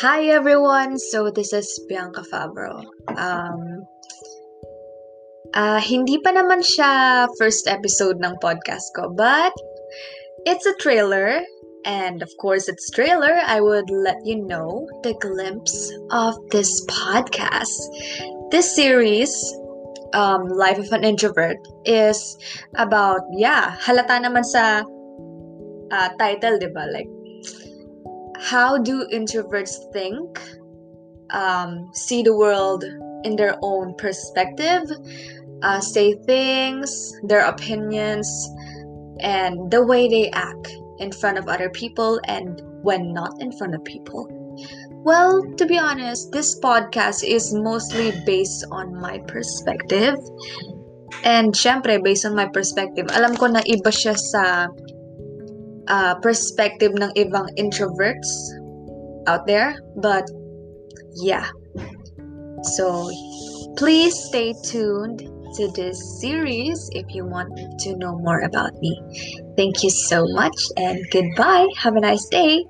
Hi everyone! So this is Bianca Fabro. Um, uh, hindi pa naman siya first episode ng podcast ko, but it's a trailer. And of course, it's trailer. I would let you know the glimpse of this podcast. This series, um, Life of an Introvert, is about, yeah, halata naman sa uh, title, di ba? Like, how do introverts think, um, see the world in their own perspective, uh, say things, their opinions, and the way they act in front of other people and when not in front of people. Well, to be honest, this podcast is mostly based on my perspective. And syempre, based on my perspective, alam ko na iba siya sa uh, perspective ng ibang introverts out there. But yeah. So please stay tuned to this series if you want to know more about me. Thank you so much and goodbye. Have a nice day.